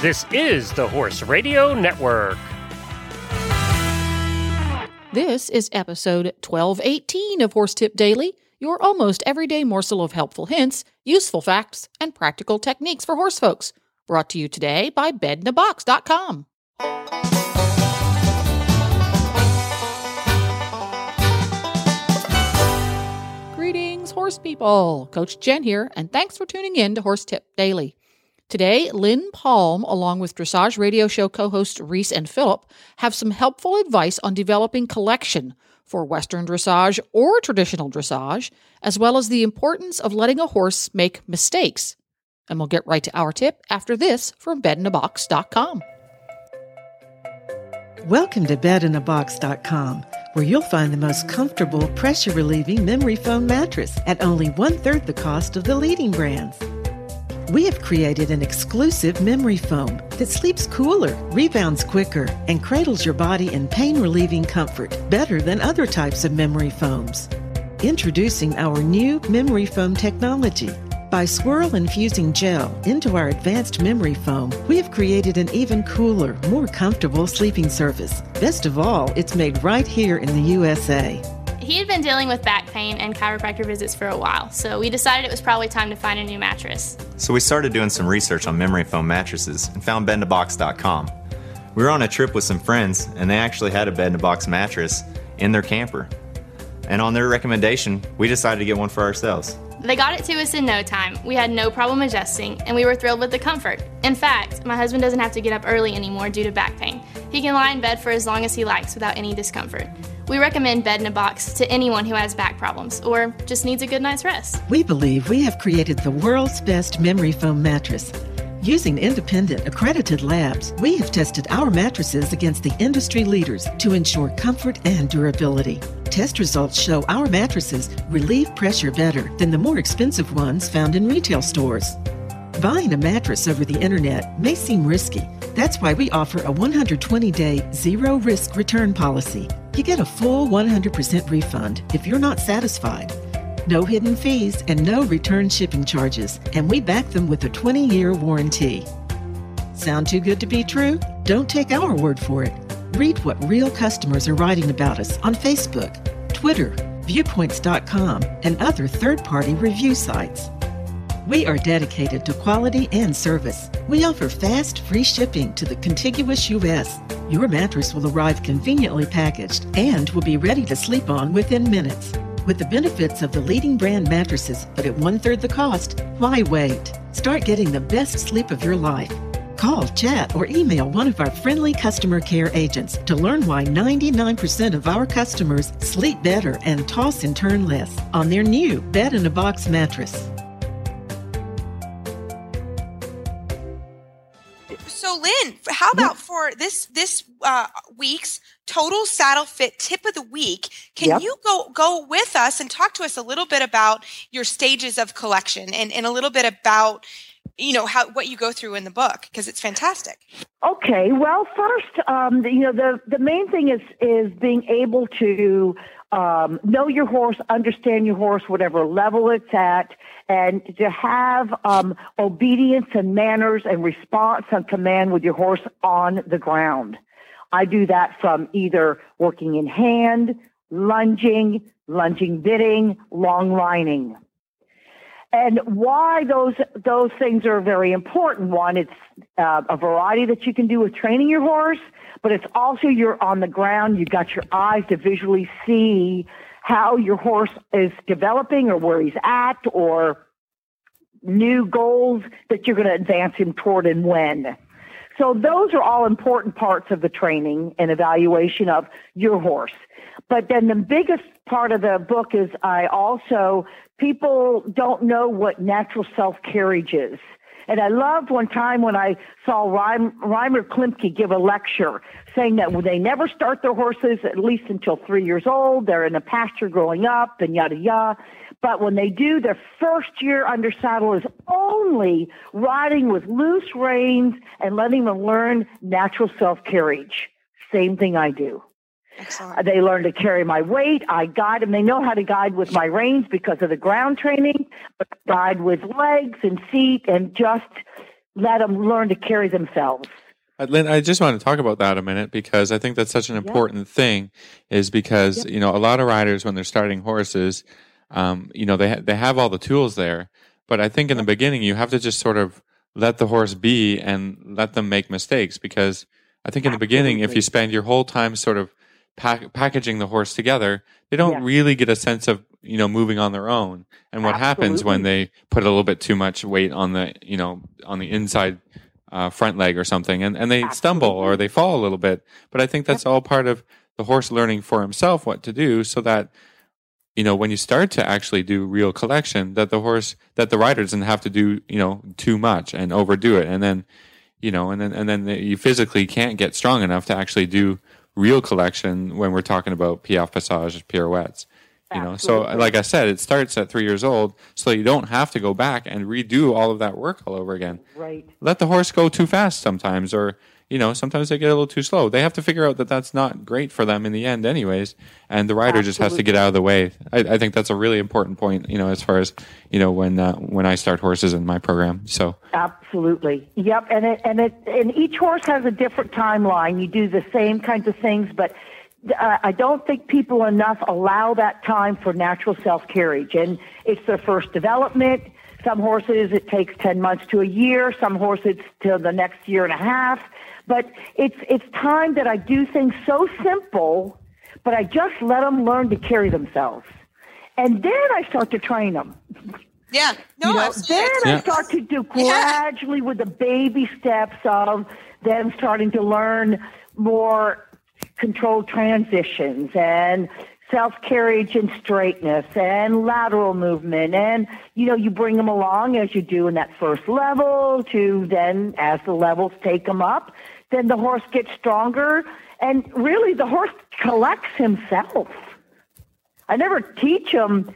This is the Horse Radio Network. This is episode 1218 of Horse Tip Daily, your almost everyday morsel of helpful hints, useful facts, and practical techniques for horse folks. Brought to you today by bedinabox.com. Greetings, horse people. Coach Jen here, and thanks for tuning in to Horse Tip Daily. Today, Lynn Palm, along with dressage radio show co hosts Reese and Philip, have some helpful advice on developing collection for Western dressage or traditional dressage, as well as the importance of letting a horse make mistakes. And we'll get right to our tip after this from bedinabox.com. Welcome to bedinabox.com, where you'll find the most comfortable, pressure relieving memory foam mattress at only one third the cost of the leading brands. We have created an exclusive memory foam that sleeps cooler, rebounds quicker, and cradles your body in pain relieving comfort better than other types of memory foams. Introducing our new memory foam technology. By swirl infusing gel into our advanced memory foam, we have created an even cooler, more comfortable sleeping surface. Best of all, it's made right here in the USA. He had been dealing with back pain and chiropractor visits for a while, so we decided it was probably time to find a new mattress. So we started doing some research on memory foam mattresses and found bedinabox.com. We were on a trip with some friends, and they actually had a bed in a box mattress in their camper. And on their recommendation, we decided to get one for ourselves. They got it to us in no time. We had no problem adjusting, and we were thrilled with the comfort. In fact, my husband doesn't have to get up early anymore due to back pain. He can lie in bed for as long as he likes without any discomfort. We recommend Bed in a Box to anyone who has back problems or just needs a good night's rest. We believe we have created the world's best memory foam mattress. Using independent accredited labs, we have tested our mattresses against the industry leaders to ensure comfort and durability. Test results show our mattresses relieve pressure better than the more expensive ones found in retail stores. Buying a mattress over the internet may seem risky. That's why we offer a 120 day zero risk return policy. You get a full 100% refund if you're not satisfied. No hidden fees and no return shipping charges, and we back them with a 20 year warranty. Sound too good to be true? Don't take our word for it. Read what real customers are writing about us on Facebook, Twitter, viewpoints.com, and other third party review sites. We are dedicated to quality and service. We offer fast, free shipping to the contiguous U.S. Your mattress will arrive conveniently packaged and will be ready to sleep on within minutes. With the benefits of the leading brand mattresses, but at one third the cost, why wait? Start getting the best sleep of your life. Call, chat, or email one of our friendly customer care agents to learn why 99% of our customers sleep better and toss and turn less on their new bed in a box mattress. So, how about for this this uh, week's total saddle fit tip of the week? Can Yep. you go go with us and talk to us a little bit about your stages of collection and, and a little bit about you know how what you go through in the book because it's fantastic. Okay. Well, first, um, the- you know, the the main thing is is being able to um, know your horse, understand your horse, whatever level it's at, and to have um, obedience and manners and response and command with your horse on the ground. I do that from either working in hand, lunging, lunging bitting, long lining. And why those those things are very important. One, it's uh, a variety that you can do with training your horse, but it's also you're on the ground. You've got your eyes to visually see how your horse is developing or where he's at or new goals that you're going to advance him toward and when. So those are all important parts of the training and evaluation of your horse. But then the biggest part of the book is I also, people don't know what natural self carriage is. And I loved one time when I saw Reim, Reiner Klimke give a lecture saying that they never start their horses, at least until three years old, they're in a pasture growing up and yada yada. But when they do, their first year under saddle is only riding with loose reins and letting them learn natural self carriage. Same thing I do. Excellent. They learn to carry my weight. I guide them. They know how to guide with my reins because of the ground training, but guide with legs and feet and just let them learn to carry themselves. Uh, Lynn, I just want to talk about that a minute because I think that's such an important thing. Is because you know a lot of riders when they're starting horses, um, you know they ha- they have all the tools there, but I think in the beginning you have to just sort of let the horse be and let them make mistakes because I think in the beginning if you spend your whole time sort of pack- packaging the horse together, they don't Yeah. really get a sense of you know moving on their own. And what happens when they put a little bit too much weight on the you know on the inside uh, front leg or something, and and they stumble or they fall a little bit. But I think that's all part of the horse learning for himself what to do, so that you know when you start to actually do real collection, that the horse that the rider doesn't have to do you know too much and overdo it, and then you know, and then and then you physically can't get strong enough to actually do real collection when we're talking about piaffe passage pirouettes. You know, so like I said, it starts at three years old, so you don't have to go back and redo all of that work all over again. Right. Let the horse go too fast sometimes, or you know, sometimes they get a little too slow. They have to figure out that that's not great for them in the end, anyways. And the rider just has to get out of the way. I, I think that's a really important point, you know, as far as you know when uh, when I start horses in my program. So Absolutely. Yep. And it, and it, and each horse has a different timeline. You do the same kinds of things, but uh, I don't think people enough allow that time for natural self carriage. And it's their first development. Some horses it takes 10 months to a year. Some horses till the next year and a half. But it's, it's time that I do things so simple, but I just let them learn to carry themselves. And then I start to train them. Yeah. No, You know, then Yeah. I start to do gradually with the baby steps of them starting to learn more controlled transitions and self carriage and straightness and lateral movement. And, you know, you bring them along as you do in that first level to then as the levels take them up, then the horse gets stronger. And really, the horse collects himself. I never teach him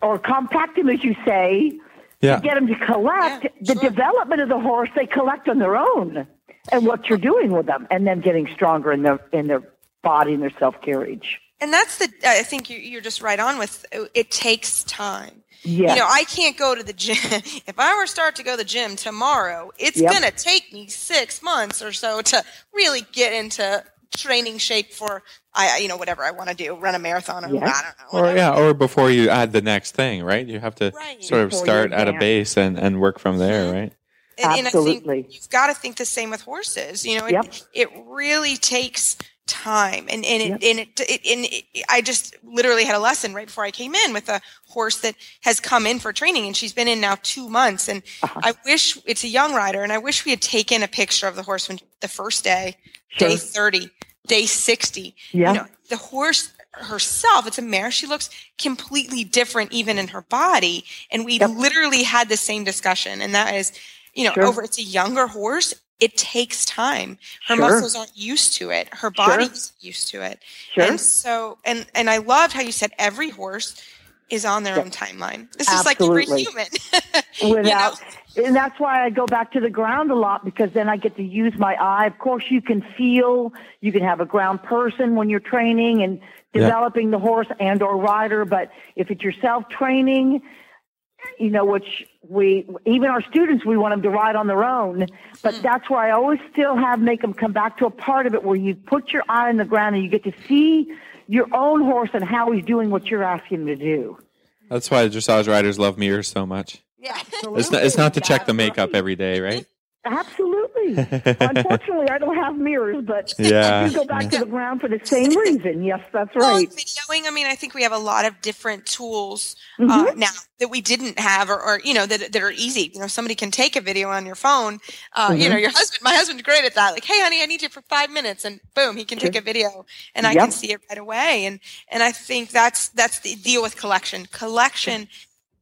or compact him, as you say, yeah, to get him to collect Yeah, the sure. development of the horse they collect on their own and what you're doing with them and them getting stronger in their in their body and their self carriage and that's the i think you- you're just right on with it takes time Yes. you know i can't go to the gym if i were to start to go to the gym tomorrow it's Yep. going to take me six months or so to really get into training shape for i I- you know whatever i want to do run a marathon or Yeah. i don't know or yeah, or before you add the next thing, right? You have to Right. sort of Before you start at a base and and work from there, mm-hmm. right? and, and I Absolutely. think you've got to think the same with horses. You know, it, Yep. it really takes time, and and it, Yep. and it, it and it, I just literally had a lesson right before I came in with a horse that has come in for training, and she's been in now two months. And Uh-huh. I wish it's a young rider, and I wish we had taken a picture of the horse when the first day, Sure. day thirty, day sixty. Yeah. You know, the horse herself it's a mare she looks completely different even in her body and we Yep. literally had the same discussion and that is you know Sure. over it's a younger horse it takes time her Sure. muscles aren't used to it her Sure. body's used to it Sure. and so and and i loved how you said every horse is on their own timeline this is like every Absolutely. human without and that's why I go back to the ground a lot because then I get to use my eye. Of course, you can feel, you can have a ground person when you're training and Yeah. developing the horse and or rider, but if it's yourself training, you know, which we even our students we want them to ride on their own, but mm. that's where I always still have make them come back to a part of it where you put your eye on the ground and you get to see your own horse and how he's doing what you're asking him to do. That's why dressage riders love mirrors so much. yeah It's not, it's not to check the makeup every day, right? Absolutely. Unfortunately, I don't have mirrors, but Yeah. I do go back to the ground for the same reason. Yes, that's right. and videoing, I mean, I think we have a lot of different tools Mm-hmm. uh, now that we didn't have, or, or you know, that, that are easy. You know, somebody can take a video on your phone. Uh, Mm-hmm. You know, your husband, my husband's great at that. Like, hey, honey, I need you for five minutes, and boom, he can take a video, and I can see it right away. And and I think that's that's the deal with collection. Collection,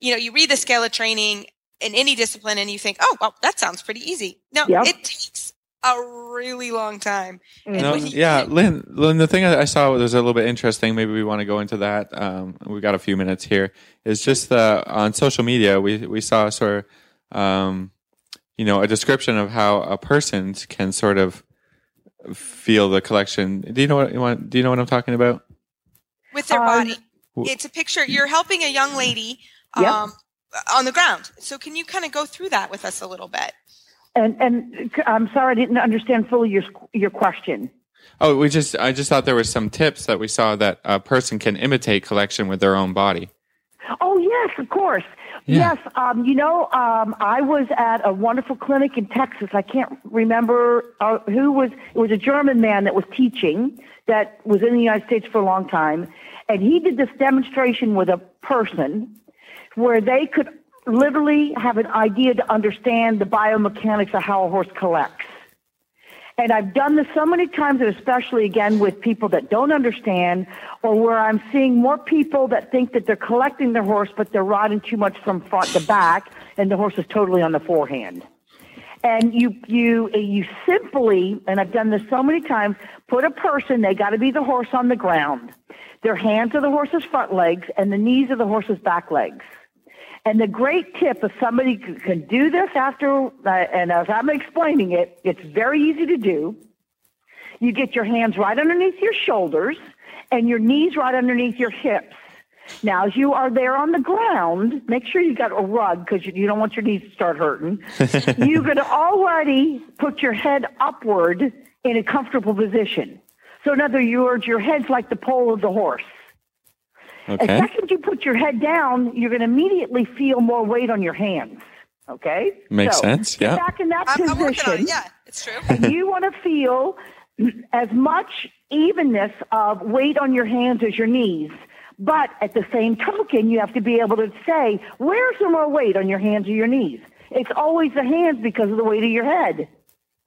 you know, you read the scale of training in any discipline, and you think, oh, well, that sounds pretty easy. No, Yep. it takes a really long time. And No, yeah, Lynn, Lynn, the thing I I saw was a little bit interesting. Maybe we want to go into that. Um, we've got a few minutes here. Is just the on social media we we saw sort of, um, you know, a description of how a person can sort of feel the collection. Do you know what you want? Do you know what I'm talking about? with their Um, body. It's a picture. You're helping a young lady Yep. um, on the ground. So can you kind of go through that with us a little bit? And and I'm sorry I didn't understand fully your your question. Oh, we just I just thought there was some tips that we saw that a person can imitate collection with their own body. Oh yes, of course. Yeah. Yes, um, you know, um, I was at a wonderful clinic in Texas. I can't remember uh, who was. It was a German man that was teaching that was in the United States for a long time, and he did this demonstration with a person where they could literally have an idea to understand the biomechanics of how a horse collects. And I've done this so many times, and especially again with people that don't understand, or where I'm seeing more people that think that they're collecting their horse, but they're riding too much from front to back, and the horse is totally on the forehand. And you, you, you simply, and I've done this so many times, put a person, they got to be the horse on the ground. Their hands are the horse's front legs, and the knees are the horse's back legs. And the great tip, if somebody can do this after, uh, and as I'm explaining it, it's very easy to do. You get your hands right underneath your shoulders and your knees right underneath your hips. Now, as you are there on the ground, make sure you got a rug because you, you don't want your knees to start hurting. you could already put your head upward in a comfortable position. So, in other words, your head's like the poll of the horse. The Okay. second you put your head down, you're going to immediately feel more weight on your hands. Okay? Makes So, sense, yeah. back in that I'm, I'm working on position. it. Yeah, it's true. you want to feel as much evenness of weight on your hands as your knees. But at the same token, you have to be able to say, where's the more weight on your hands or your knees? It's always the hands because of the weight of your head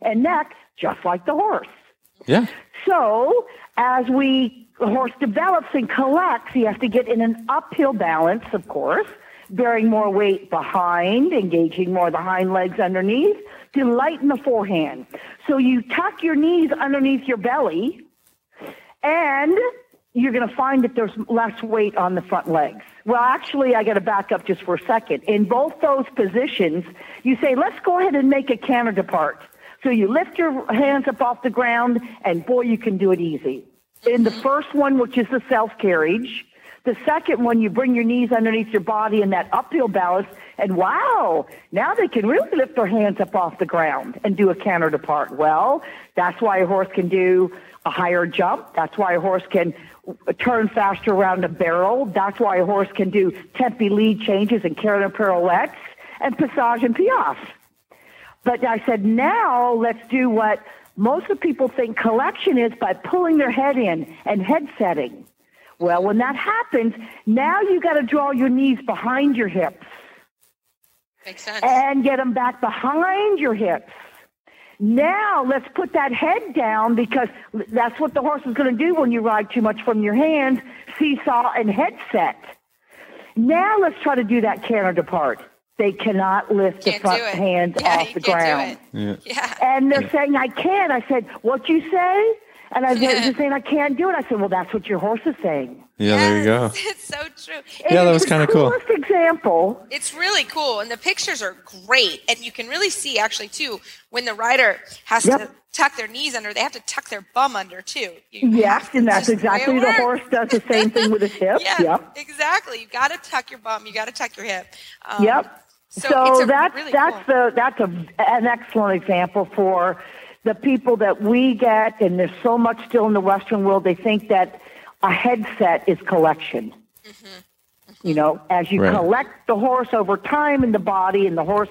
and neck, just like the horse. Yeah. So as we the horse develops and collects, he has to get in an uphill balance, of course, bearing more weight behind, engaging more the hind legs underneath to lighten the forehand. So you tuck your knees underneath your belly, and you're going to find that there's less weight on the front legs. Well, actually, I got to back up just for a second. In both those positions, you say, let's go ahead and make a canter depart. So you lift your hands up off the ground, and boy, you can do it easy. In the first one, which is the self carriage, the second one, you bring your knees underneath your body in that uphill balance, and wow, now they can really lift their hands up off the ground and do a canter depart. Well, that's why a horse can do a higher jump. That's why a horse can turn faster around a barrel. That's why a horse can do tempi lead changes and canter pirouettes and passage and piaffe. But I said, now let's do what most of people think collection is by pulling their head in and head setting. Well, when that happens, now you got to draw your knees behind your hips Makes sense. and get them back behind your hips. Now let's put that head down because that's what the horse is going to do when you ride too much from your hands, seesaw and head set. Now let's try to do that canter depart. They cannot lift the Can't front do it. hands yeah, off you the can't ground. do it. Yeah. And they're saying, I can't. I said, what you say? And I was Yeah. just saying, I can't do it. I said, well, that's what your horse is saying. Yeah, there you go. It's so true. Yeah, that was kinda cool. coolest example. It's really cool, and the pictures are great, and you can really see actually too when the rider has to tuck their knees under. They have to tuck their bum under too. You Yes, and that's just the exactly the horse does the same thing with his hip. Yeah, Yep. exactly. You got to tuck your bum. You got to tuck your hip. Um, Yep. So, So, it's a that's really that's cool. the that's a, an excellent example for the people that we get, and there's so much still in the Western world. They think that a headset is collection. Mm-hmm. You know, as you Right. collect the horse over time in the body, and the horse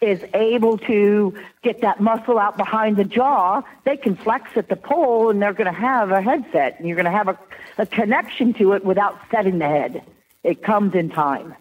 is able to get that muscle out behind the jaw, they can flex at the poll, and they're going to have a headset, and you're going to have a, a connection to it without setting the head. It comes in time.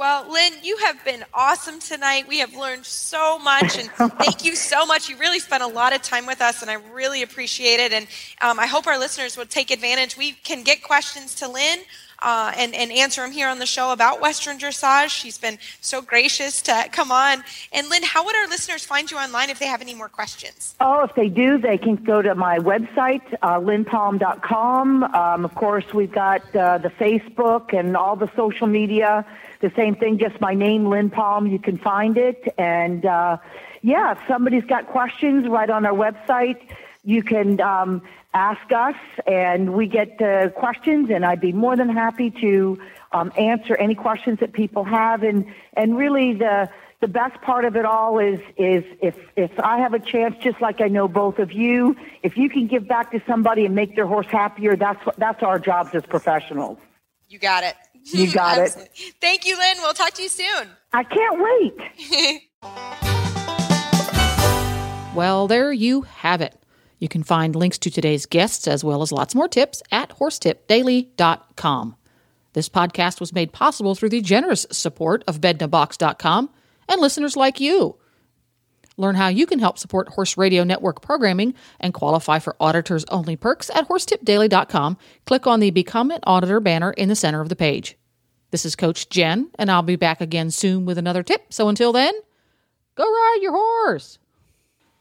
Well, Lynn, you have been awesome tonight. We have learned so much, and thank you so much. You really spent a lot of time with us, and I really appreciate it. And um, I hope our listeners will take advantage. We can get questions to Lynn uh, and, and answer them here on the show about Western dressage. She's been so gracious to come on. And Lynn, how would our listeners find you online if they have any more questions? Oh, if they do, they can go to my website, uh, lynnpalm.com. Um, of course, we've got uh, the Facebook and all the social media. The same thing, just my name, Lynn Palm. You can find it. And uh, yeah, if somebody's got questions, right on our website. You can um, ask us, and we get uh, questions, and I'd be more than happy to um, answer any questions that people have. And and really, the the best part of it all is is if if I have a chance, just like I know both of you, if you can give back to somebody and make their horse happier, that's that's our jobs as professionals. You got it. You got it. Thank you, Lynn. We'll talk to you soon. I can't wait. Well, there you have it. You can find links to today's guests as well as lots more tips at horsetipdaily.com. This podcast was made possible through the generous support of bedinabox.com and listeners like you. Learn how you can help support Horse Radio Network programming and qualify for auditors only perks at horsetipdaily.com. Click on the Become an Auditor banner in the center of the page. This is Coach Jen, and I'll be back again soon with another tip. So until then, go ride your horse.